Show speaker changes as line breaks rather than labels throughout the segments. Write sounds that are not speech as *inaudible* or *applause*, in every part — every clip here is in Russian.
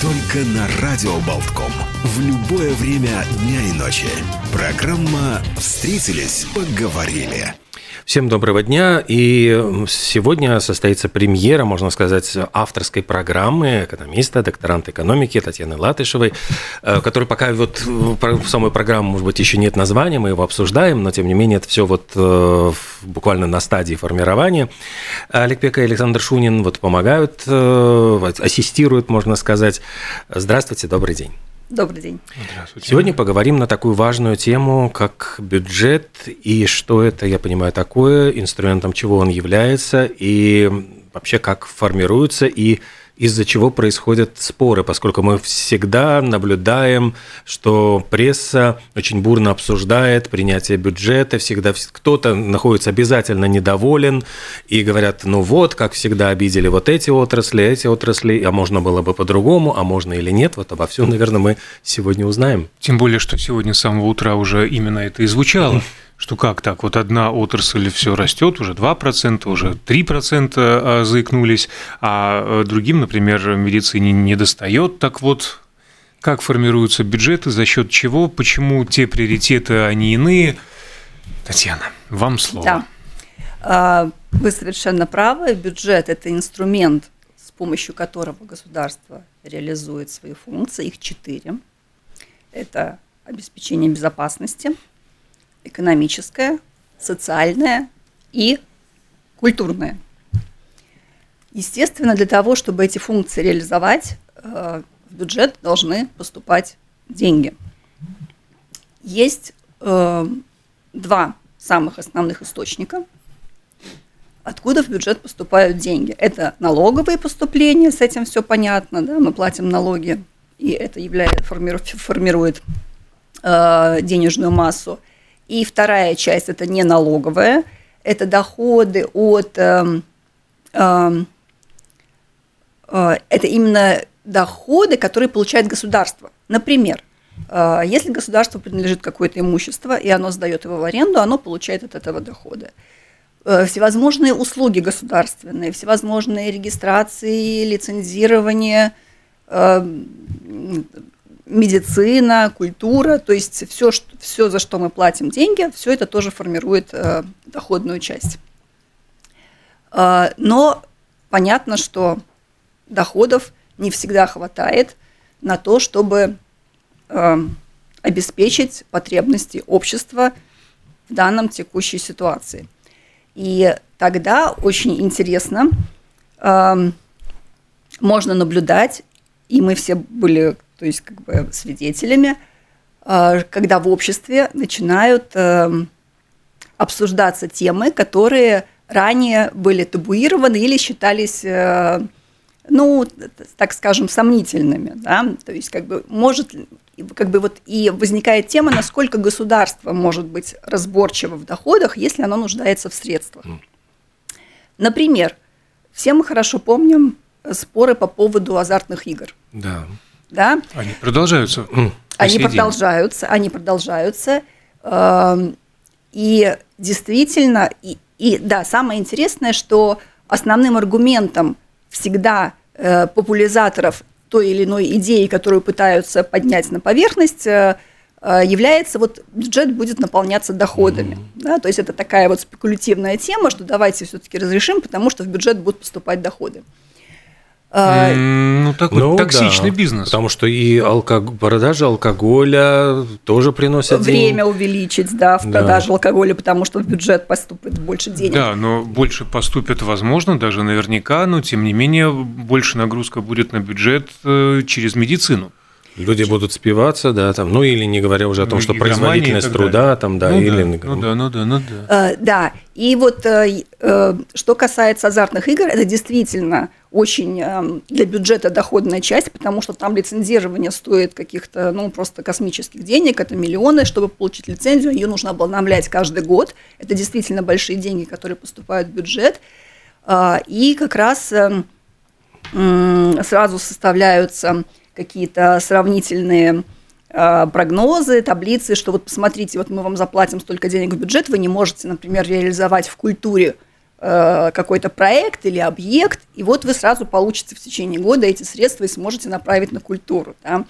Только на Радио Болтком. В любое время дня и ночи. Программа «Встретились, поговорили».
Всем доброго дня. И сегодня состоится премьера, можно сказать, авторской программы экономиста, докторанта экономики Татьяны Латышевой, э, которой пока вот в самой программы, может быть, еще нет названия, мы его обсуждаем, но тем не менее это все вот э, буквально на стадии формирования. Олег Пека и Александр Шунин вот помогают, э, ассистируют, можно сказать. Здравствуйте, добрый день.
Добрый день.
Здравствуйте. Сегодня поговорим на такую важную тему, как бюджет и что это, я понимаю, такое, инструментом чего он является и вообще как формируется и из-за чего происходят споры, поскольку мы всегда наблюдаем, что пресса очень бурно обсуждает принятие бюджета, всегда кто-то находится обязательно недоволен и говорят, ну вот, как всегда обидели вот эти отрасли, эти отрасли, а можно было бы по-другому, а можно или нет, вот обо всем, наверное, мы сегодня узнаем.
Тем более, что сегодня с самого утра уже именно это и звучало что как так, вот одна отрасль все растет, уже 2%, уже 3% а, заикнулись, а другим, например, медицине не достает. Так вот, как формируются бюджеты, за счет чего, почему те приоритеты, они иные? Татьяна, вам слово.
Да. А, вы совершенно правы. Бюджет – это инструмент, с помощью которого государство реализует свои функции. Их четыре. Это обеспечение безопасности – экономическое, социальное и культурное. Естественно, для того, чтобы эти функции реализовать, э, в бюджет должны поступать деньги. Есть э, два самых основных источника, откуда в бюджет поступают деньги. Это налоговые поступления, с этим все понятно, да, мы платим налоги, и это является, формирует, э, денежную массу. И вторая часть – это не налоговая, это доходы от… Э, э, это именно доходы, которые получает государство. Например, э, если государству принадлежит какое-то имущество, и оно сдает его в аренду, оно получает от этого дохода. Э, всевозможные услуги государственные, всевозможные регистрации, лицензирование, э, медицина, культура, то есть все, что, все, за что мы платим деньги, все это тоже формирует э, доходную часть. Э, но понятно, что доходов не всегда хватает на то, чтобы э, обеспечить потребности общества в данном текущей ситуации. И тогда очень интересно э, можно наблюдать, и мы все были то есть как бы свидетелями, а, когда в обществе начинают эм, обсуждаться темы, которые ранее были табуированы или считались, э, ну, так скажем, сомнительными, да, то есть как бы может, как бы вот и возникает тема, насколько государство может быть разборчиво в доходах, если оно нуждается в средствах. Например, все мы хорошо помним споры по поводу азартных игр.
Да
да?
Они продолжаются.
Они продолжаются, они продолжаются. Эм, и действительно, и, и да, самое интересное, что основным аргументом всегда э, популяризаторов той или иной идеи, которую пытаются поднять на поверхность, э, э является вот бюджет будет наполняться доходами. Mm-hmm. Да, то есть это такая вот спекулятивная тема, что давайте все-таки разрешим, потому что в бюджет будут поступать доходы.
А, ну, такой ну, токсичный да, бизнес.
Потому что и алког... продажа алкоголя тоже приносит
Время
денег.
увеличить, да, в да. продаже алкоголя, потому что в бюджет поступит больше денег.
Да, но больше поступит, возможно, даже наверняка, но тем не менее больше нагрузка будет на бюджет э, через медицину.
Люди будут спиваться, да, там, ну или не говоря уже о том, ну, что производительность труда, там, да,
ну,
или...
Да, ну да, ну да, ну да.
Э, да, и вот э, э, что касается азартных игр, это действительно очень эм, для бюджета доходная часть, потому что там лицензирование стоит каких-то, ну, просто космических денег, это миллионы, чтобы получить лицензию, ее нужно обновлять каждый год, это действительно большие деньги, которые поступают в бюджет, а, и как раз эм, сразу составляются какие-то сравнительные а, прогнозы, таблицы, что вот посмотрите, вот мы вам заплатим столько денег в бюджет, вы не можете, например, реализовать в культуре какой-то проект или объект, и вот вы сразу получите в течение года эти средства и сможете направить на культуру. Да?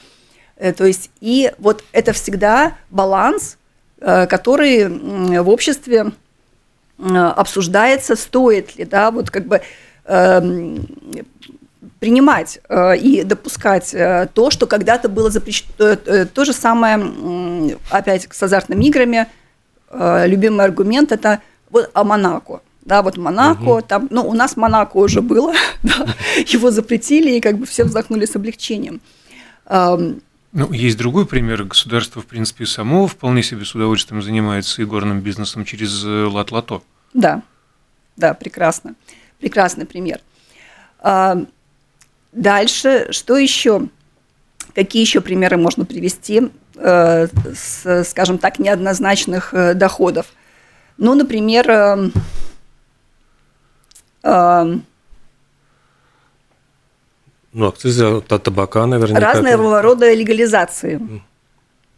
Э, то есть, и вот это всегда баланс, э, который в обществе обсуждается, стоит ли, да, вот как бы эм, принимать э, и допускать э, то, что когда-то было запрещено. Э, то же самое, опять с азартными играми, любимый аргумент – это вот о Монако. Да, вот Монако, угу. там, ну, у нас Монако уже было, *laughs* да, его запретили, и как бы все вздохнули с облегчением.
Ну, есть другой пример. Государство, в принципе, само вполне себе с удовольствием занимается игорным бизнесом через лат-лото.
Да, да, прекрасно. Прекрасный пример. Дальше, что еще? Какие еще примеры можно привести, э, с, скажем так, неоднозначных э, доходов? Ну, например, э, э,
ну, акцизы от табака, наверное.
Разного рода легализации. Mm.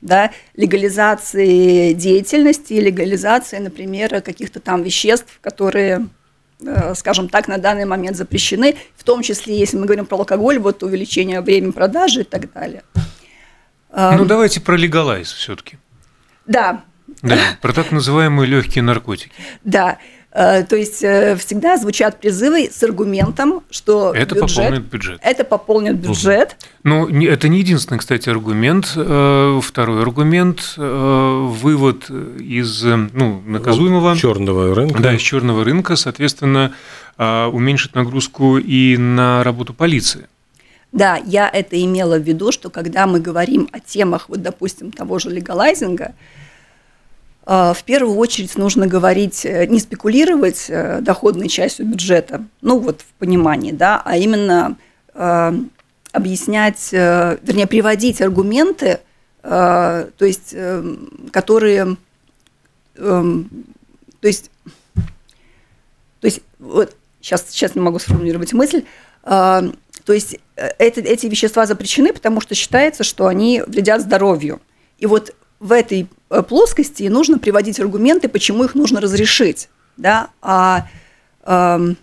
Да, легализации деятельности, легализации, например, каких-то там веществ, которые Э, скажем так, на данный момент запрещены, в том числе, если мы говорим про алкоголь, вот увеличение времени продажи и так далее.
Ну, давайте про легалайз все-таки.
Да.
Да, про так называемые легкие наркотики.
Да. Э, то есть э, всегда звучат призывы с аргументом, что
это бюджет, пополнит бюджет.
Это пополнит бюджет.
Ну, это не единственный, кстати, аргумент. Э, второй аргумент – вывод из ну, наказуемого
черного рынка.
Да, из черного рынка, соответственно, уменьшит нагрузку и на работу полиции.
Да, я это имела в виду, что когда мы говорим о темах, вот, допустим, того же легалайзинга, в первую очередь нужно говорить, э, не спекулировать э, доходной частью бюджета, ну вот в понимании, да, а именно э, объяснять, вернее, приводить аргументы, то есть, которые, то есть, то есть, вот сейчас, сейчас не могу сформулировать мысль, то есть это, эти вещества запрещены, потому что считается, что они вредят здоровью. И вот в этой э, плоскости нужно приводить аргументы, почему их нужно разрешить. Да? А, эм,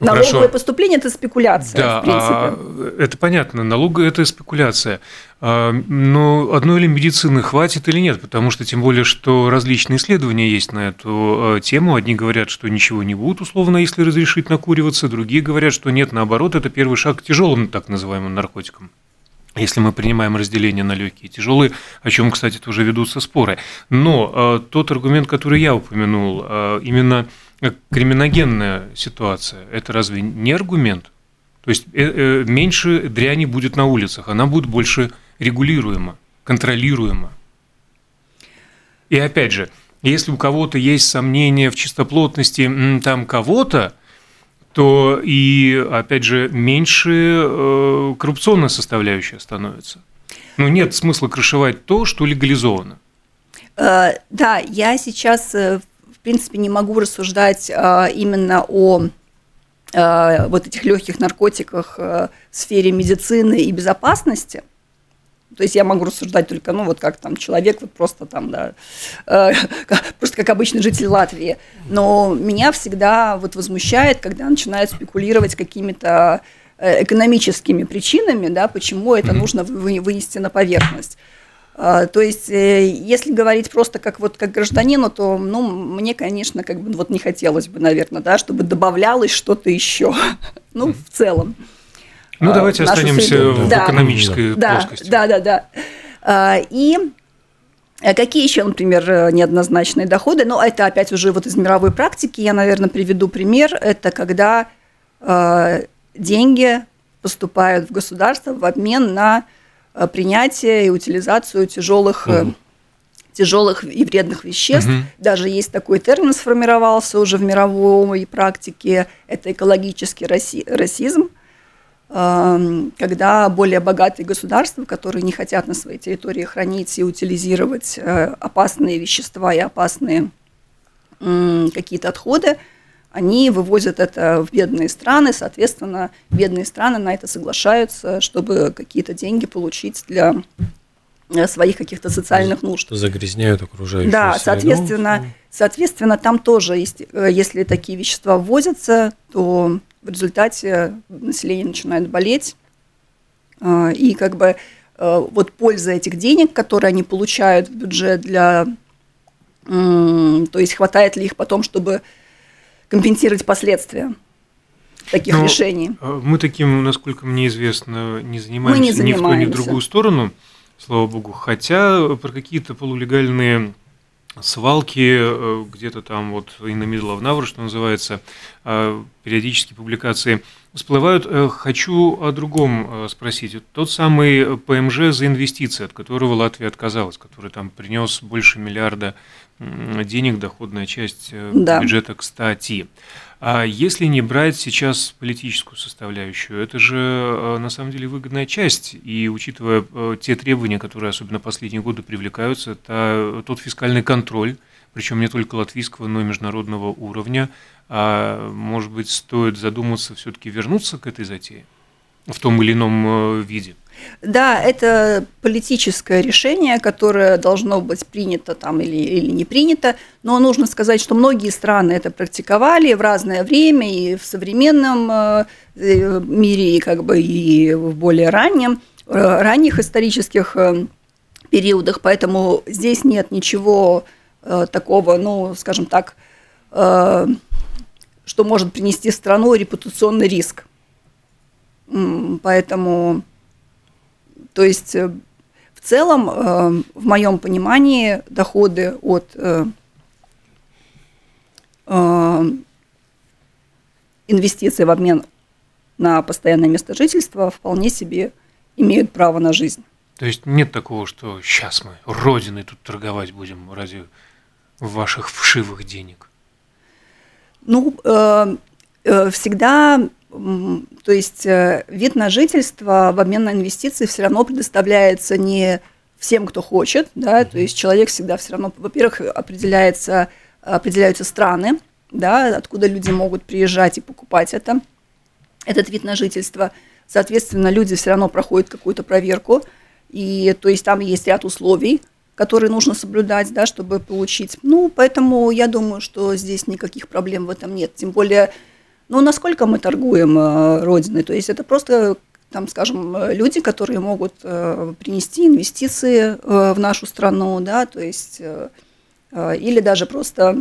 ну, Налоговое хорошо. поступление – это спекуляция,
да,
в принципе.
А, это понятно, налог – это спекуляция. А, но одной или медицины хватит или нет? Потому что, тем более, что различные исследования есть на эту э, тему. Одни говорят, что ничего не будет, условно, если разрешить накуриваться. Другие говорят, что нет, наоборот, это первый шаг к тяжелым так называемым наркотикам если мы принимаем разделение на легкие и тяжелые, о чем, кстати, тоже ведутся споры. Но э, тот аргумент, который я упомянул, э, именно криминогенная ситуация, это разве не аргумент? То есть э, э, меньше дряни будет на улицах, она будет больше регулируема, контролируема. И опять же, если у кого-то есть сомнения в чистоплотности там кого-то, то и, опять же, меньше э, коррупционная составляющая становится. Ну, нет смысла крышевать то, что легализовано.
Э, да, я сейчас, э, в принципе, не могу рассуждать именно о вот этих легких наркотиках в сфере медицины и безопасности – то есть я могу рассуждать только, ну, вот как там человек, вот просто там, да, э, *laughs* просто как обычный житель Латвии. Но меня всегда вот возмущает, когда начинают спекулировать какими-то э, экономическими причинами, да, почему это нужно вынести на поверхность. А, то есть, э, если говорить просто как вот как гражданину, то, ну, мне, конечно, как бы вот не хотелось бы, наверное, да, чтобы добавлялось что-то еще, *laughs* ну, в целом.
Ну, давайте а, останемся среду. в да. экономической да, плоскости.
Да, да, да. А, и э, Какие еще, например, э, неоднозначные доходы? Ну, это опять уже вот из мировой практики. Я, наверное, приведу пример. Это когда э, деньги поступают в государство в обмен на принятие и утилизацию тяжелых угу. тяжелых и вредных веществ. Угу. Даже есть такой термин сформировался уже в мировой практике. Это экологический раси расизм, когда более богатые государства, которые не хотят на своей территории хранить и утилизировать э, опасные вещества и опасные какие-то отходы, они вывозят это в бедные страны, соответственно, бедные страны на это соглашаются, чтобы какие-то деньги получить для э, своих каких-то социальных нужд.
Загрязняют окружающую
Да,
среду.
соответственно, соответственно, там тоже, э, если такие вещества ввозятся, то в результате население начинает болеть, э, и как бы вот польза этих денег, которые они получают в бюджет для, то есть хватает ли их потом, чтобы компенсировать последствия таких Но решений.
А, мы таким, насколько мне известно, не занимаемся, мы не занимаемся. ни в ту, ни в другую сторону, слава богу. Хотя про какие-то полулегальные свалки э, где-то там вот in the middle of nowhere, что называется, э, периодически публикации всплывают. Э, хочу о другом спросить. Тот самый ПМЖ за инвестиции, от которого Латвия отказалась, который там принес больше миллиарда денег, доходная часть да. бюджета, кстати. А если не брать сейчас политическую составляющую, это же э, на самом деле выгодная часть. И учитывая э, те требования, которые особенно последние годы привлекаются, это тот фискальный контроль, причем не только латвийского, но и международного уровня. А может быть, стоит задуматься все-таки вернуться к этой затее в том или ином э, виде?
Да, это политическое решение, которое должно быть принято там или, или не принято, но нужно сказать, что многие страны это практиковали в разное время и в современном э, э, мире, и как бы и в более раннем, ранних исторических периодах, поэтому здесь нет ничего такого, ну, скажем так, что может принести страну репутационный риск. Поэтому то есть э, в целом, э, в моем понимании, доходы от э, инвестиций в обмен на постоянное место жительства вполне себе имеют право на жизнь.
То есть нет такого, что сейчас мы родиной тут торговать будем ради ваших вшивых денег?
Ну, э, э, всегда то есть э, вид на жительство в обмен на инвестиции все равно предоставляется не всем, кто хочет, да, то есть человек всегда все равно, во-первых, определяется, определяются страны, да, откуда люди могут приезжать и покупать это, этот вид на жительство. Соответственно, люди все равно проходят какую-то проверку, и то есть там есть ряд условий, которые нужно соблюдать, да, чтобы получить. Ну, поэтому я думаю, что здесь никаких проблем в этом нет. Тем более ну, насколько мы торгуем э, Родиной? То есть это просто, там, скажем, люди, которые могут э, принести инвестиции э, в нашу страну, да, то есть, или даже просто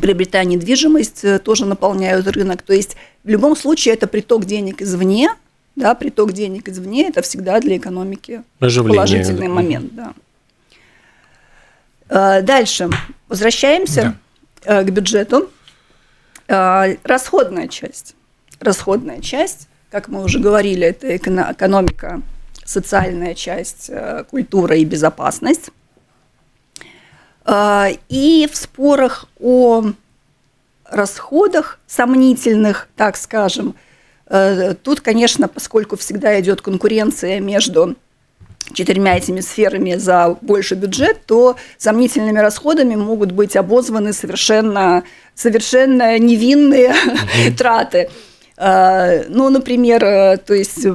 приобретая недвижимость, тоже наполняют рынок. То есть в любом случае это приток денег извне, да, приток денег извне – это всегда для экономики Оживление. положительный момент. Да. Дальше. Возвращаемся да. к бюджету. А, расходная часть. Расходная часть, как мы уже говорили, это экономика, социальная часть, э, культура и безопасность. И в спорах о расходах сомнительных, так скажем, э, тут, конечно, поскольку всегда идет конкуренция между четырьмя этими сферами за больше бюджет, то сомнительными расходами могут быть обозваны совершенно, совершенно невинные mm-hmm. *laughs* траты. А, ну, например, э, то есть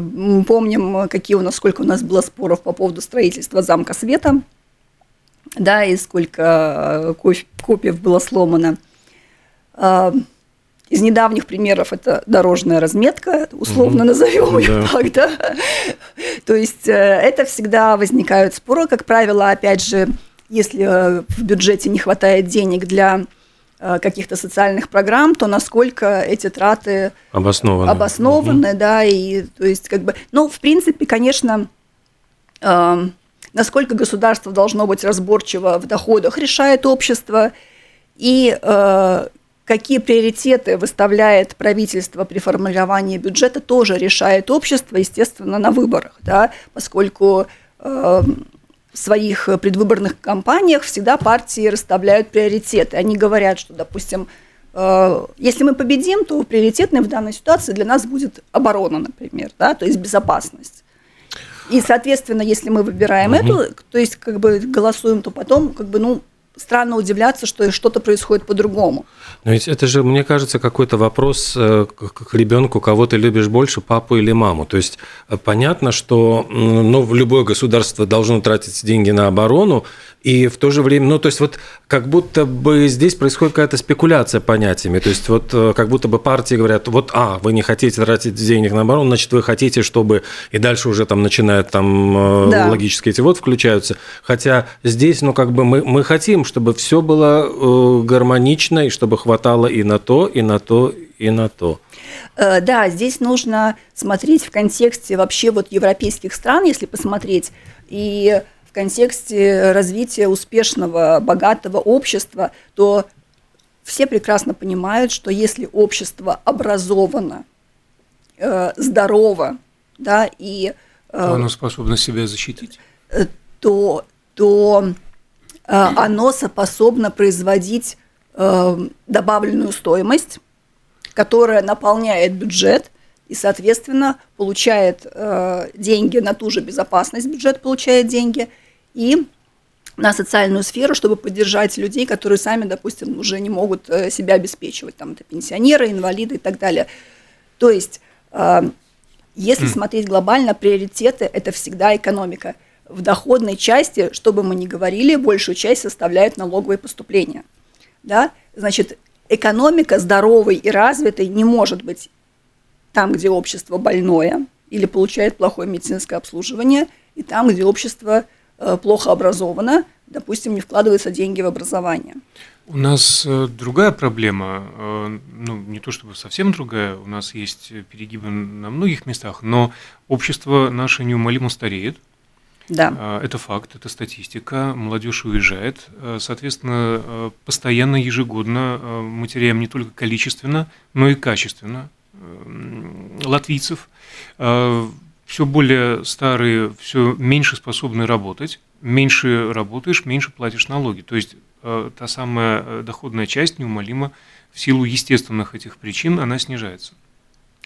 помним, какие у нас, сколько у нас было споров по поводу строительства замка света, да, и сколько э, копиев было сломано. Из недавних примеров это дорожная разметка, условно угу. назовем ее да. так, да. То есть э, это всегда возникают споры, как правило, опять же, если э, в бюджете не хватает денег для э, каких-то социальных программ, то насколько эти траты
обоснованы,
обоснованы угу. да, и то есть как бы, ну, в принципе, конечно, э, насколько государство должно быть разборчиво в доходах, решает общество, и э, какие приоритеты выставляет правительство при формировании бюджета, тоже решает общество, естественно, на выборах, да, поскольку э, в своих предвыборных кампаниях всегда партии расставляют приоритеты. Они говорят, что, допустим, э, если мы победим, то приоритетной в данной ситуации для нас будет оборона, например, да, то есть безопасность. И, соответственно, если мы выбираем угу. эту, то есть как бы голосуем, то потом как бы, ну, странно удивляться, что что-то происходит по-другому.
Но ведь это же, мне кажется, какой-то вопрос э, к ребенку, кого ты любишь больше, папу или маму. То есть э, понятно, что ну, любое государство должно тратить деньги на оборону, и в то же время, ну, то есть вот как будто бы здесь происходит какая-то спекуляция понятиями. То есть вот э, как будто бы партии говорят, вот, а, вы не хотите тратить денег на оборону, значит, вы хотите, чтобы... И дальше уже там начинают там да. логические эти вот включаются. Хотя здесь, ну, как бы мы, мы хотим, чтобы все было э, гармонично, и чтобы хватало и на то, и на то, и на то.
Э, да, здесь нужно смотреть в контексте вообще вот европейских стран, если посмотреть, и в контексте развития успешного, богатого общества, то все прекрасно понимают, что если общество образовано, э, здорово, да, и...
То оно способно себя защитить?
То, то оно способно производить э, добавленную стоимость, которая наполняет бюджет и, соответственно, получает э, деньги на ту же безопасность, бюджет получает деньги, и на социальную сферу, чтобы поддержать людей, которые сами, допустим, уже не могут себя обеспечивать, там это пенсионеры, инвалиды и так далее. То есть, если смотреть глобально, приоритеты – это всегда экономика – в доходной части, что бы мы ни говорили, большую часть составляют налоговые поступления. Да? Значит, экономика здоровой и развитой не может быть там, где общество больное или получает плохое медицинское обслуживание, и там, где общество э, плохо образовано, допустим, не вкладываются деньги в образование.
У нас э, другая проблема, э, ну не то чтобы совсем другая, у нас есть перегибы на многих местах, но общество наше неумолимо стареет,
да.
А, это факт, это статистика. Молодежь уезжает. А, соответственно, а, постоянно, ежегодно мы теряем не только количественно, но и качественно латвийцев. Все более старые, все меньше способны работать. Меньше работаешь, меньше платишь налоги. То есть та самая доходная часть неумолимо в силу естественных этих причин она снижается.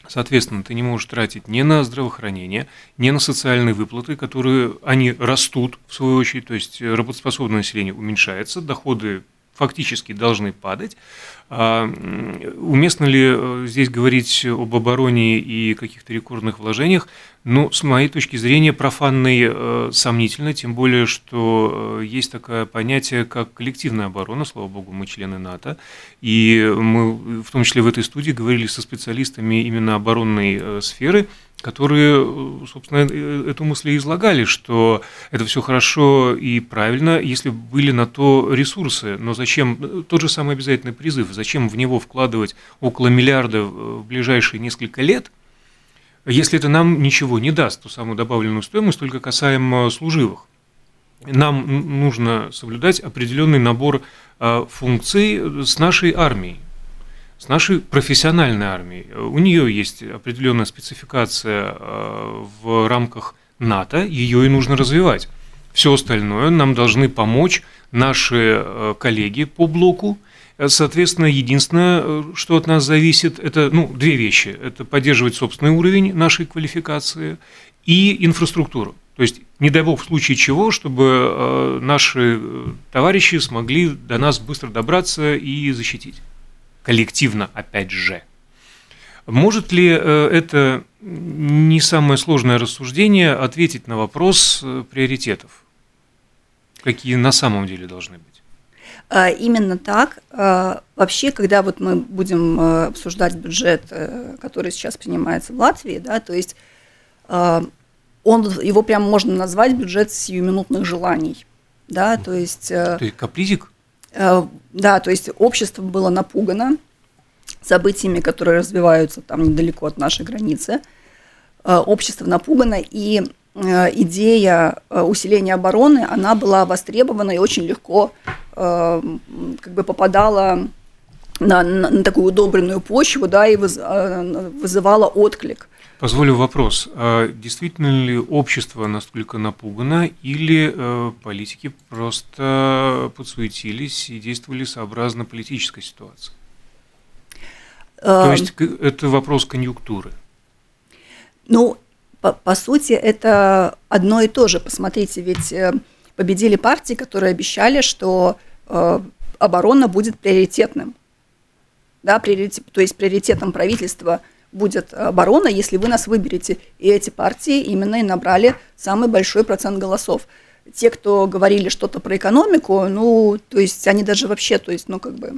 Соответственно, ты не можешь тратить ни на здравоохранение, ни на социальные выплаты, которые, они растут, в свою очередь, то есть работоспособное население уменьшается, доходы фактически должны падать. А, уместно ли э, здесь говорить об обороне и каких-то рекордных вложениях? Ну, с моей точки зрения, профанной э, сомнительно, тем более, что э, есть такое понятие, как коллективная оборона, слава богу, мы члены НАТО, и мы, в том числе в этой студии, говорили со специалистами именно оборонной сферы, которые, э, собственно, э, эту мысль и излагали, что это все хорошо и правильно, если были на то ресурсы, но зачем, э, тот же самый обязательный призыв, зачем в него вкладывать около миллиарда в ближайшие несколько лет – если это нам ничего не даст, ту самую добавленную стоимость, только касаемо служивых. Нам нужно соблюдать определенный набор а, функций с нашей армией, с нашей профессиональной армией. У нее есть определенная спецификация а, в рамках НАТО, ее и нужно развивать. Все остальное нам должны помочь наши а, коллеги по блоку – Соответственно, единственное, э, что от нас зависит, это ну, две вещи. Это поддерживать собственный уровень нашей квалификации и инфраструктуру. То есть, не дай бог, в случае чего, чтобы э, наши э, товарищи смогли до нас быстро добраться и защитить. Коллективно, опять же. Может ли это не самое сложное рассуждение ответить на вопрос приоритетов? Какие на самом деле должны быть?
А, именно так. А, вообще, когда вот мы будем а, обсуждать бюджет, э, который сейчас принимается в Латвии, да, то есть он, его прямо можно назвать бюджет сиюминутных желаний. Да, то есть...
Э, Ты капризик?
Э, да, то есть общество было напугано событиями, которые развиваются там недалеко от нашей границы. Общество напугано, и идея усиления обороны, она была востребована и очень легко Э, как бы попадала на, на, на такую удобренную почву, да, и выз, э, вызывала отклик.
Позволю вопрос. А действительно ли общество настолько напугано или э, политики просто подсуетились и действовали сообразно политической ситуации? То
Эм,
есть это вопрос конъюнктуры.
Ну, по, по сути, это одно и то же. Посмотрите, ведь э, победили партии, которые обещали, что э, оборона будет приоритетным. Да, приоритет, то есть приоритетом правительства будет оборона, если вы нас выберете. И эти партии именно и набрали самый большой процент голосов. Те, кто говорили что-то про экономику, ну, то есть они даже вообще, то есть, ну, как бы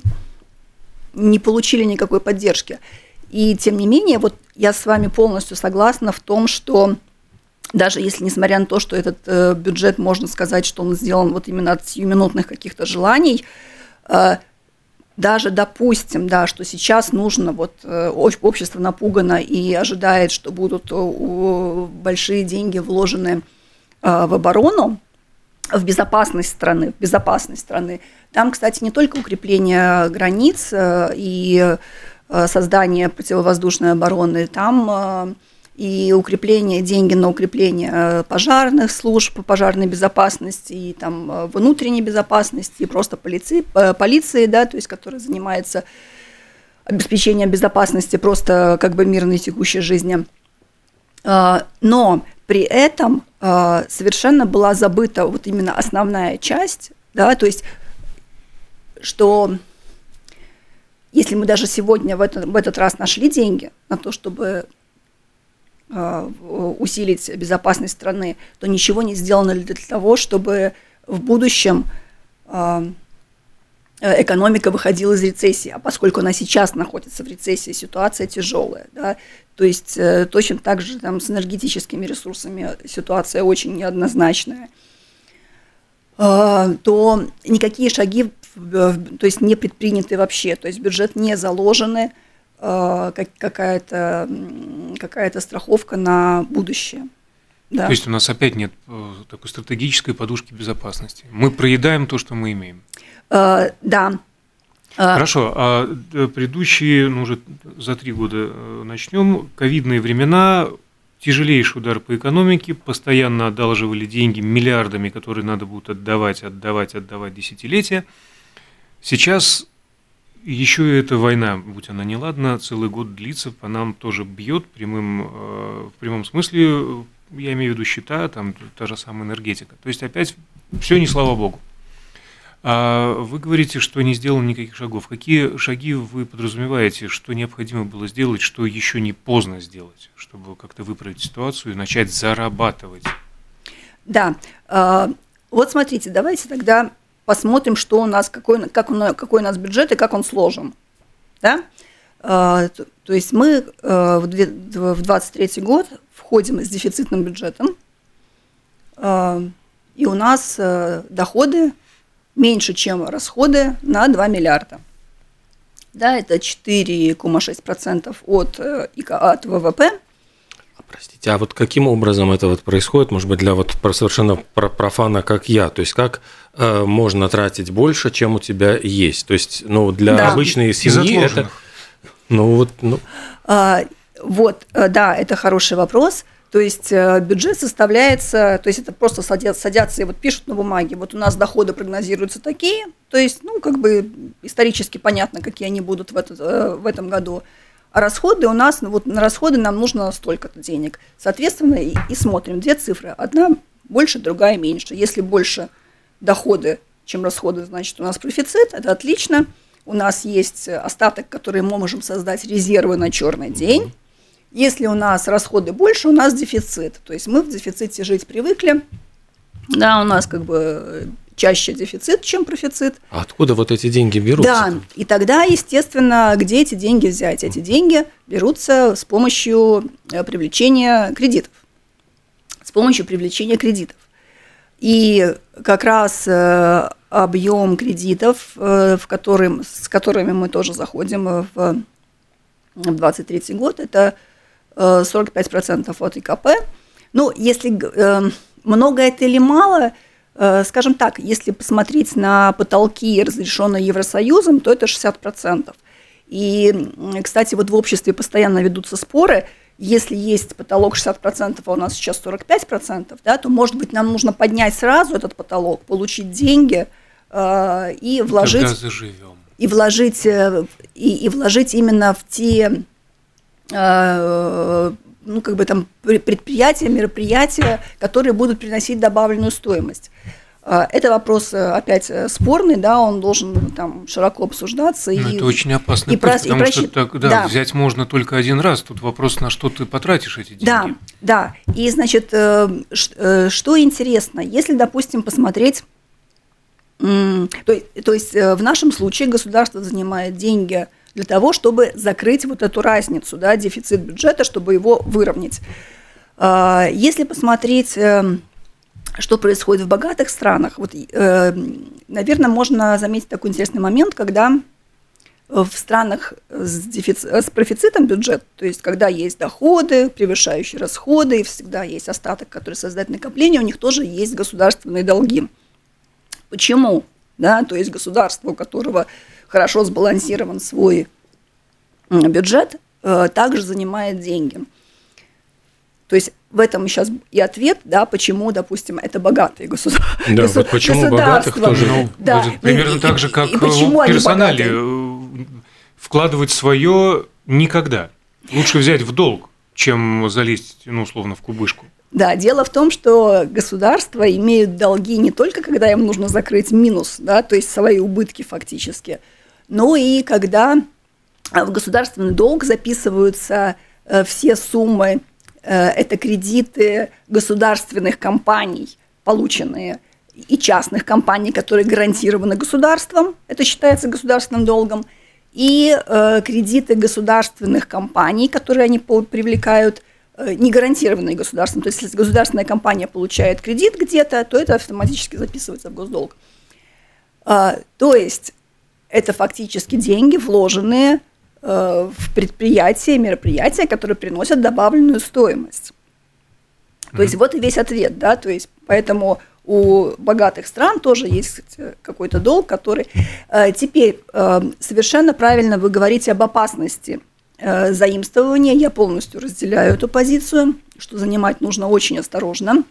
не получили никакой поддержки. И тем не менее, вот я с вами полностью согласна в том, что даже если, несмотря на то, что этот э, бюджет, можно сказать, что он сделан вот именно от сиюминутных каких-то желаний, э, даже допустим, да, что сейчас нужно, вот э, об- общество напугано и ожидает, что будут э, большие деньги вложены э, в оборону, в безопасность страны, в безопасность страны. Там, кстати, не только укрепление границ и создание противовоздушной обороны, там и укрепление, деньги на укрепление э, пожарных служб, пожарной безопасности, и там э, внутренней безопасности, и просто полиции, э, полиции, да, то есть, которая занимается обеспечением безопасности просто как бы мирной текущей жизни. Но при этом совершенно была забыта вот именно основная часть, да, то есть, что если мы даже сегодня в, это, в этот раз нашли деньги на то, чтобы усилить безопасность страны, то ничего не сделано для того, чтобы в будущем э, э, экономика выходила из рецессии, а поскольку она сейчас находится в рецессии, ситуация тяжелая, да, то есть э, точно так же там с энергетическими ресурсами ситуация очень неоднозначная, э, то никакие шаги, то есть не предприняты вообще, то есть бюджет не заложены. э, как- какая-то м, какая-то страховка на будущее. Да.
То есть у нас опять нет э, такой стратегической подушки безопасности. Мы проедаем то, что мы имеем.
Э, да. А,
Хорошо, а э, предыдущие, ну уже за три года э, начнем, ковидные времена, тяжелейший удар по экономике, постоянно одалживали деньги миллиардами, которые надо будет отдавать, отдавать, отдавать десятилетия. Сейчас еще эта война, будь она неладна, целый год длится, по нам тоже бьет прямым, э, в прямом смысле, я имею в виду счета, там та же самая энергетика. То есть опять все не слава богу. А вы говорите, что не сделано никаких шагов. Какие шаги вы подразумеваете, что необходимо было сделать, что еще не поздно сделать, чтобы как-то выправить ситуацию и начать зарабатывать?
Да. Э, Вот смотрите, давайте тогда посмотрим, что у нас, какой, как он, какой у нас бюджет и как он сложен. Да? Э, То есть мы э, в две- в 23 год входим с дефицитным бюджетом, э, и у нас э, доходы меньше, чем расходы на 2 миллиарда. Да, это 4,6% от, э, от ВВП.
А, Простите, а вот каким образом это вот происходит, может быть, для вот совершенно про- профана, как я? То есть как э, можно тратить больше, чем у тебя есть? То есть, ну, для
Да.
обычной семьи это... Ну, вот, ну,
А, Вот, э, да, это хороший вопрос. То есть э, бюджет составляется, то есть это просто садятся, садятся и вот пишут на бумаге, вот у нас доходы прогнозируются такие, то есть, ну, как бы исторически понятно, какие они будут в, этот, э, в этом году. А расходы у нас, вот на расходы нам нужно столько-то денег. Соответственно, и, и смотрим две цифры. Одна больше, другая меньше. Если больше доходы, чем расходы, значит, у нас профицит, это отлично. У нас есть остаток, который мы можем создать резервы на черный день. Если у нас расходы больше, у нас дефицит. То есть мы в дефиците жить привыкли. Да, у нас как бы чаще дефицит, чем профицит.
а откуда вот эти деньги берутся?
Да, и тогда, естественно, где эти деньги взять? Эти деньги берутся с помощью э, привлечения кредитов. С помощью привлечения кредитов. И как раз э, объем кредитов, э, в которым, с которыми мы тоже заходим в 2023 год, это э, 45% от ИКП. Ну, если много это или мало, скажем так, если посмотреть на потолки, разрешенные Евросоюзом, то это 60%. И, кстати, вот в обществе постоянно ведутся споры, если есть потолок 60%, а у нас сейчас 45%, да, то, может быть, нам нужно поднять сразу этот потолок, получить деньги э, и вложить... Тогда
заживем.
И вложить, э, и, и вложить именно в те э, ну, как бы там предприятия, мероприятия, которые будут приносить добавленную стоимость. А, это вопрос э, опять э, спорный, да, он должен там широко обсуждаться.
Но и, это очень опасный и путь, потому и что так, да, да. взять можно только один раз. Тут вопрос, на что ты потратишь эти деньги.
Да, да. И, значит, э, что интересно, если, допустим, посмотреть, то, то есть в нашем случае государство занимает деньги для того, чтобы закрыть вот эту разницу, да, дефицит бюджета, чтобы его выровнять. А, если посмотреть что происходит в богатых странах. Вот, э, наверное, можно заметить такой интересный момент, когда в странах с, дефицит, с профицитом бюджет, то есть когда есть доходы, превышающие расходы, и всегда есть остаток, который создает накопление, у них тоже есть государственные долги. Почему? Да, то есть государство, у которого хорошо сбалансирован свой бюджет, э, также занимает деньги. То есть в этом сейчас и ответ, да, почему, допустим, это богатые государства.
Да, вот почему богатых тоже. Ну, да. Примерно и, так же, как и, и в персонале э, вкладывать свое никогда. Лучше взять в долг, чем залезть, ну, условно, в кубышку.
Да, дело в том, что государства имеют долги не только, когда им нужно закрыть минус, да, то есть свои убытки фактически, но и когда в государственный долг записываются э, все суммы Э, это кредиты государственных компаний, полученные и частных компаний, которые гарантированы государством, это считается государственным долгом, и э, кредиты государственных компаний, которые они привлекают, не гарантированные государством. То есть, если государственная компания получает кредит где-то, то это автоматически записывается в госдолг. Э, то есть, это фактически деньги, вложенные Э, в предприятия, мероприятия, которые приносят добавленную стоимость. Mm-hmm. То есть вот и весь ответ, да, то есть поэтому у богатых стран тоже есть какой-то долг, который... Э, теперь э, совершенно правильно вы говорите об опасности заимствования. Я полностью разделяю эту позицию, что занимать нужно очень осторожно.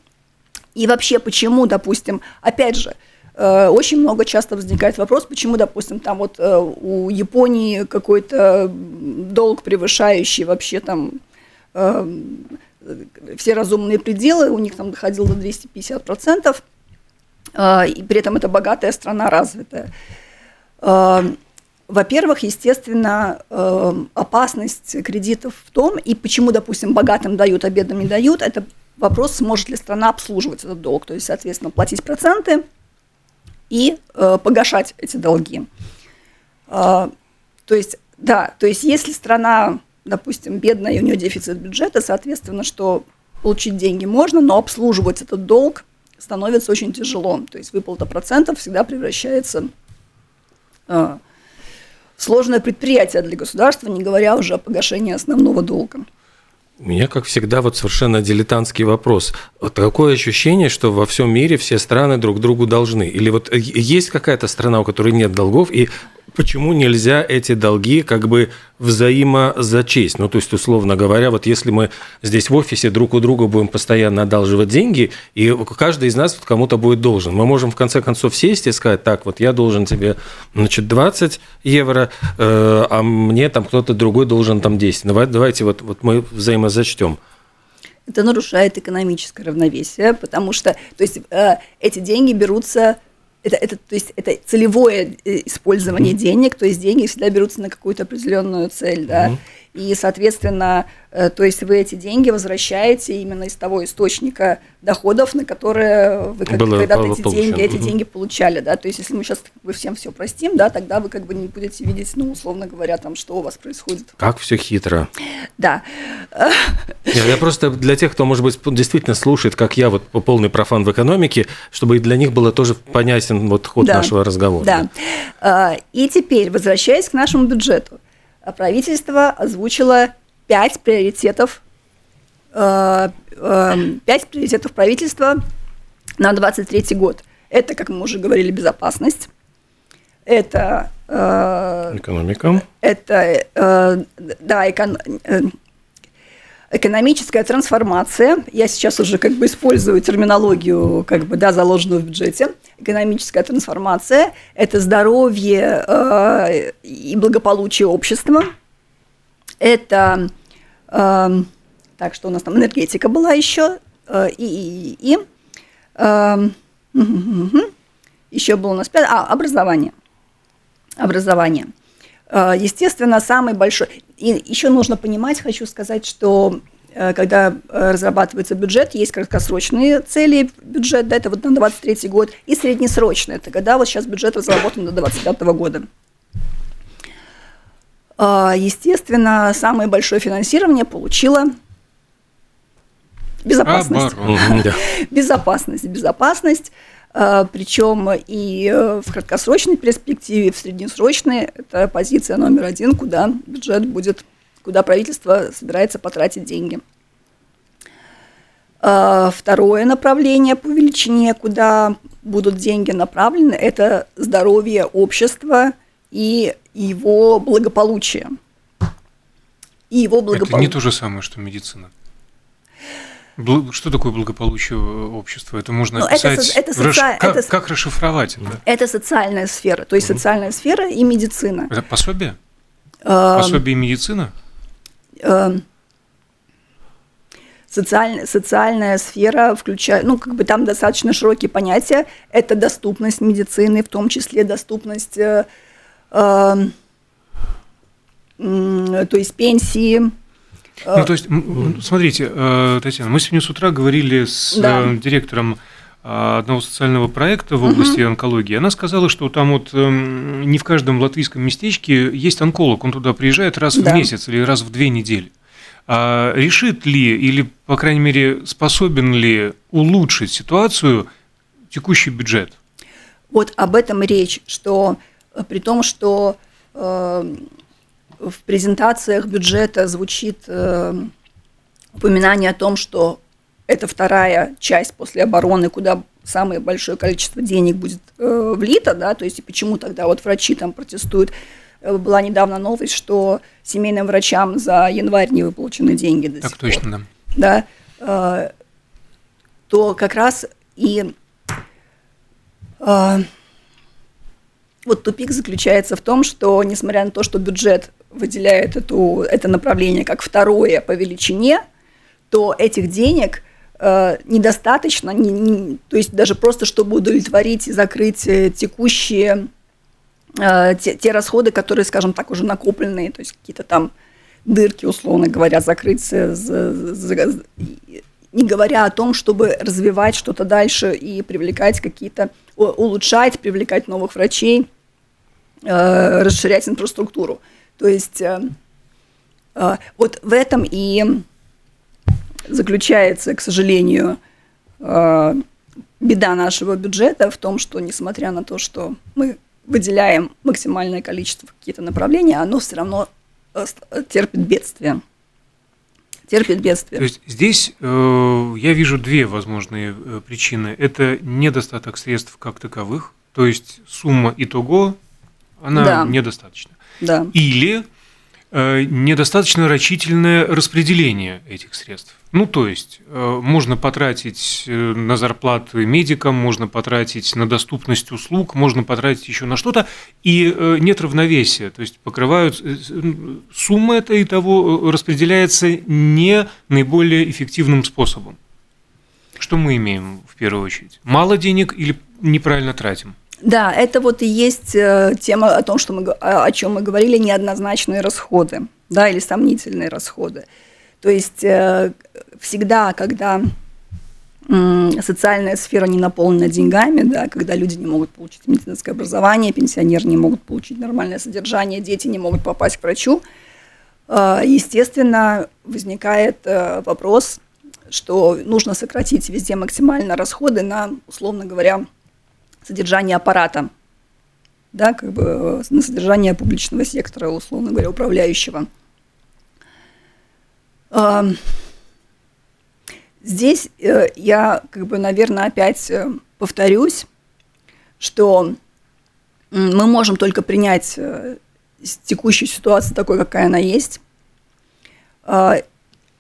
И вообще, почему, допустим, опять же, Э, очень много часто возникает вопрос, почему, допустим, там вот э, у Японии какой-то долг, превышающий вообще там э, все разумные пределы, у них там доходил до 250%, и при этом это богатая страна, развитая. Во-первых, естественно, опасность кредитов в том, и почему, допустим, богатым дают, а бедным не дают, это вопрос, сможет ли страна обслуживать этот долг, то есть, соответственно, платить проценты – и э, погашать эти долги. Э, то есть, да, то есть если страна, допустим, бедная, и у нее дефицит бюджета, соответственно, что получить деньги можно, но обслуживать этот долг становится очень тяжело. То есть выплата процентов всегда превращается э, сложное предприятие для государства, не говоря уже о погашении основного долга.
У меня, как всегда, вот совершенно дилетантский вопрос. Вот такое ощущение, что во всем мире все страны друг другу должны. Или вот есть какая-то страна, у которой нет долгов, и почему нельзя эти долги как бы взаимозачесть? Ну, то есть, условно говоря, вот если мы здесь в офисе друг у друга будем постоянно одалживать деньги, и каждый из нас вот кому-то будет должен, мы можем в конце концов сесть и сказать, так, вот я должен тебе, значит, 20 евро, э, а мне там кто-то другой должен там 10. Давайте, давайте вот, вот мы взаимозачтем
это нарушает экономическое равновесие, потому что, то есть, э, эти деньги берутся это, это, то есть это целевое э, использование денег, то есть деньги всегда берутся на какую-то определенную цель, да. Mm-hmm. И, соответственно, э, то есть вы эти деньги возвращаете именно из того источника доходов, на которые вы как, когда-то эти деньги, эти деньги получали, да. То есть если мы сейчас как бы всем все простим, да, тогда вы как бы не будете видеть, ну, условно говоря, там, что у вас происходит.
Как все хитро.
Да.
Я, я просто для тех, кто, может быть, действительно слушает, как я, вот полный профан в экономике, чтобы и для них было тоже понятен вот ход да. нашего разговора.
Да. А, и теперь, возвращаясь к нашему бюджету правительство озвучило пять приоритетов, э, э, пять приоритетов правительства на 23 год. Это, как мы уже говорили, безопасность, это
э, экономика,
это да, экон, экономическая трансформация, я сейчас уже как бы использую терминологию, как бы, да, заложенную в бюджете, экономическая трансформация – это здоровье э, и благополучие общества, это, э, так, что у нас там, энергетика была еще, э, и, и, и э, еще был у нас, а, образование, образование – Э, естественно, самый большой... И еще нужно понимать, хочу сказать, что э, когда э, разрабатывается бюджет, есть краткосрочные цели бюджет, да, это вот на 23 год, и среднесрочные, это когда вот сейчас бюджет разработан до 25 года. Естественно, самое большое финансирование получила безопасность. *laughs* Безопасность, безопасность. А, Причем и э, в краткосрочной перспективе, и в среднесрочной это позиция номер один, куда бюджет будет, куда правительство собирается потратить деньги. А, второе направление по величине, куда будут деньги направлены, это здоровье общества и его благополучие.
И его благополучие. Это не то же самое, что медицина. Что такое благополучие общества? Это можно ну, описать. Это, это соци... как, это... как расшифровать это?
Это социальная сфера, то есть mm. социальная сфера и медицина.
Это пособие? Uh, пособие и медицина? Uh,
социальная, социальная сфера включает, ну, как бы там достаточно широкие понятия. Это доступность медицины, в том числе доступность, э, э, э, то есть пенсии,
ну, а, то есть, смотрите, э, Татьяна, мы сегодня с утра говорили с да. Э, директором э, одного социального проекта в области угу. онкологии. Она сказала, что там вот эм, не в каждом латвийском местечке есть онколог. Он туда приезжает раз да. в месяц или раз в две недели. А решит ли или, по крайней мере, способен ли улучшить ситуацию текущий бюджет?
Вот об этом речь, что при том, что в презентациях бюджета звучит э, упоминание о том, что это вторая часть после обороны, куда самое большое количество денег будет э, влито, да, то есть и почему тогда вот врачи там протестуют. Э, была недавно новость, что семейным врачам за январь не выплачены деньги до
так
сих
точно,
пор. да. Да, э, то как раз и э, вот тупик заключается в том, что, несмотря на то, что бюджет выделяет эту, это направление как второе по величине, то этих денег э, недостаточно, не, не, то есть даже просто чтобы удовлетворить и закрыть э, текущие э, те, те расходы, которые, скажем так, уже накопленные, то есть какие-то там дырки, условно говоря, закрыть, за, за, не говоря о том, чтобы развивать что-то дальше и привлекать какие-то, улучшать, привлекать новых врачей, э, расширять инфраструктуру. То есть э, э, вот в этом и заключается, к сожалению, э, беда нашего бюджета в том, что несмотря на то, что мы выделяем максимальное количество какие-то направления, оно все равно терпит бедствие. Терпит бедствие.
То есть здесь э, я вижу две возможные причины. Это недостаток средств как таковых, то есть сумма итого, она да. недостаточна
да.
или э, недостаточно рачительное распределение этих средств. Ну, то есть, э, можно потратить э, на зарплаты медикам, можно потратить на доступность услуг, можно потратить еще на что-то, и нет равновесия. То есть, покрывают сумма это и того распределяется не наиболее эффективным способом. Что мы имеем в первую очередь? Мало денег или неправильно тратим?
Да, это вот и есть э, тема о том, что мы, о чем мы говорили, неоднозначные расходы, да, или сомнительные расходы. То есть э, всегда, когда социальная сфера не наполнена деньгами, да, когда люди не могут получить медицинское образование, пенсионеры не могут получить нормальное содержание, дети не могут попасть к врачу, э, естественно, возникает вопрос, что нужно сократить везде максимально расходы на, условно говоря, содержание аппарата, да, как бы э, на содержание публичного сектора, условно говоря, управляющего. Здесь э, я, как бы, наверное, опять э, повторюсь, что мы можем только принять текущую ситуацию такой, какая она есть. То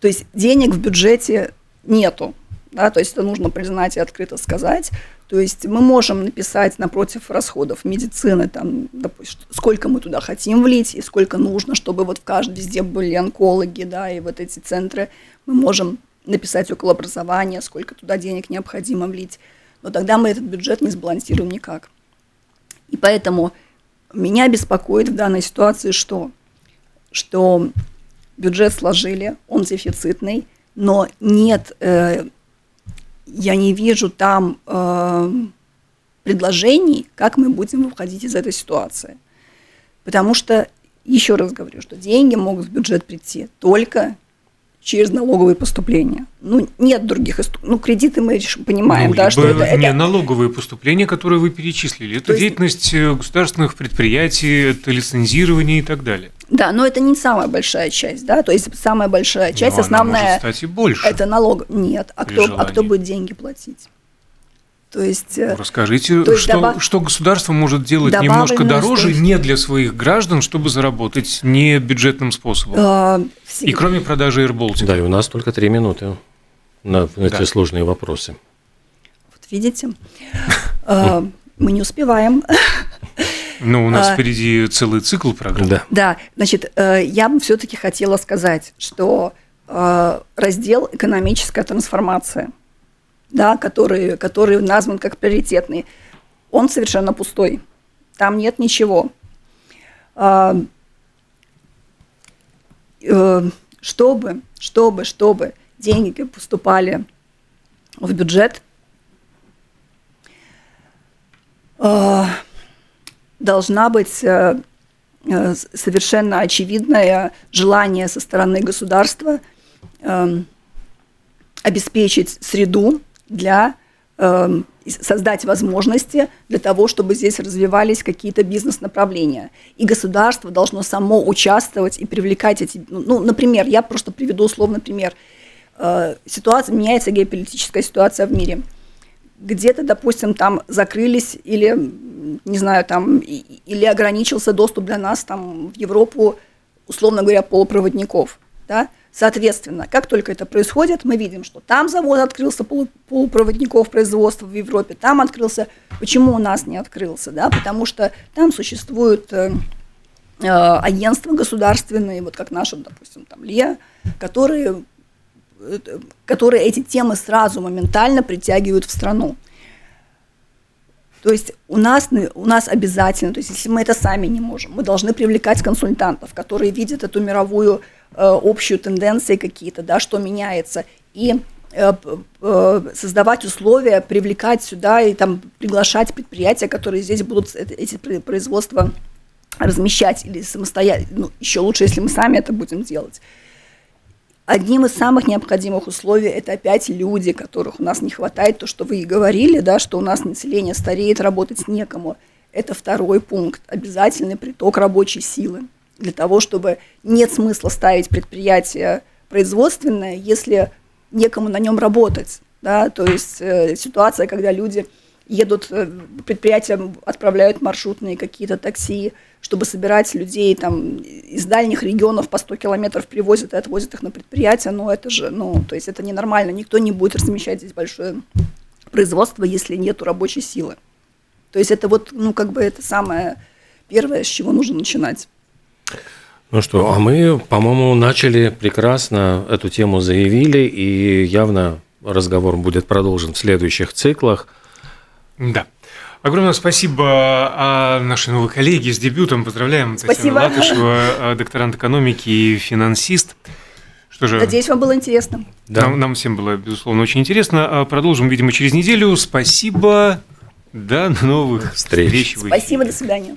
есть денег в бюджете нету, да, то есть это нужно признать и открыто сказать. То есть мы можем написать напротив расходов медицины, там, допустим, сколько мы туда хотим влить и сколько нужно, чтобы вот в каждом везде были онкологи, да, и вот эти центры. Мы можем написать около образования, сколько туда денег необходимо влить. Но тогда мы этот бюджет не сбалансируем никак. И поэтому меня беспокоит в данной ситуации что? Что бюджет сложили, он дефицитный, но нет э, я не вижу там э, предложений, как мы будем выходить из этой ситуации. Потому что, еще раз говорю, что деньги могут в бюджет прийти только через налоговые поступления. Ну, нет других Ну, кредиты мы понимаем,
ну,
да, что это,
Не
это...
налоговые поступления, которые вы перечислили. Это То деятельность есть... государственных предприятий, это лицензирование и так далее.
Да, но это не самая большая часть, да, то есть самая большая часть, но основная... Может
стать и больше.
Это налог. Нет, а кто, а кто будет деньги платить?
То есть, э, Расскажите, то есть что, добав... что государство может делать немножко дороже стоимость. не для своих граждан, чтобы заработать не бюджетным способом? А, и кроме продажи AirBaltic.
Да, и у нас только три минуты на эти да. сложные вопросы.
Вот видите, а, мы не успеваем.
Ну, у нас а, впереди целый цикл программ.
Да, да значит, э, я бы все-таки хотела сказать, что э, раздел «Экономическая трансформация» – да, который, который назван как приоритетный, он совершенно пустой. Там нет ничего. А, э, чтобы, чтобы, чтобы деньги поступали в бюджет, а, должна быть э, э, совершенно очевидное желание со стороны государства обеспечить среду, для э, создать возможности для того, чтобы здесь развивались какие-то бизнес-направления. И государство должно само участвовать и привлекать эти... Ну, ну например, я просто приведу условный пример. Э, ситуация, меняется геополитическая ситуация в мире. Где-то, допустим, там закрылись или, не знаю, там, или ограничился доступ для нас там в Европу, условно говоря, полупроводников, да, Соответственно, как только это происходит, мы видим, что там завод открылся полупроводников производства в Европе, там открылся. Почему у нас не открылся? Да? Потому что там существуют э, э, агентства государственные, вот как наша, допустим, там ЛИА, которые, э, которые эти темы сразу моментально притягивают в страну. То есть у нас, у нас обязательно, то есть если мы это сами не можем, мы должны привлекать консультантов, которые видят эту мировую общую тенденции какие-то, да, что меняется, и э, э, создавать условия, привлекать сюда и там приглашать предприятия, которые здесь будут эти производства размещать или самостоятельно, ну, еще лучше, если мы сами это будем делать. Одним из самых необходимых условий это опять люди, которых у нас не хватает, то, что вы и говорили, да, что у нас население стареет, работать некому. Это второй пункт, обязательный приток рабочей силы. Для того, чтобы нет смысла ставить предприятие производственное, если некому на нем работать. Да? То есть э, ситуация, когда люди едут, э, предприятия отправляют маршрутные какие-то такси, чтобы собирать людей там из дальних регионов по 100 километров привозят и отвозят их на предприятия, но это же, ну, то есть это ненормально, никто не будет размещать здесь большое производство, если нет рабочей силы. То есть это вот, ну, как бы это самое первое, с чего нужно начинать.
Ну что, а мы, по-моему, начали прекрасно, эту тему заявили, и явно разговор будет продолжен в следующих циклах.
Да. Огромное спасибо а, нашей новой коллеге с дебютом. Поздравляем
спасибо.
Татьяна Латышева, *laughs* докторант экономики и финансист.
Что же, Надеюсь, вам было интересно.
Да. Нам, нам всем было, безусловно, очень интересно. А, продолжим, видимо, через неделю. Спасибо. До новых встреч. встреч
Спасибо, до свидания.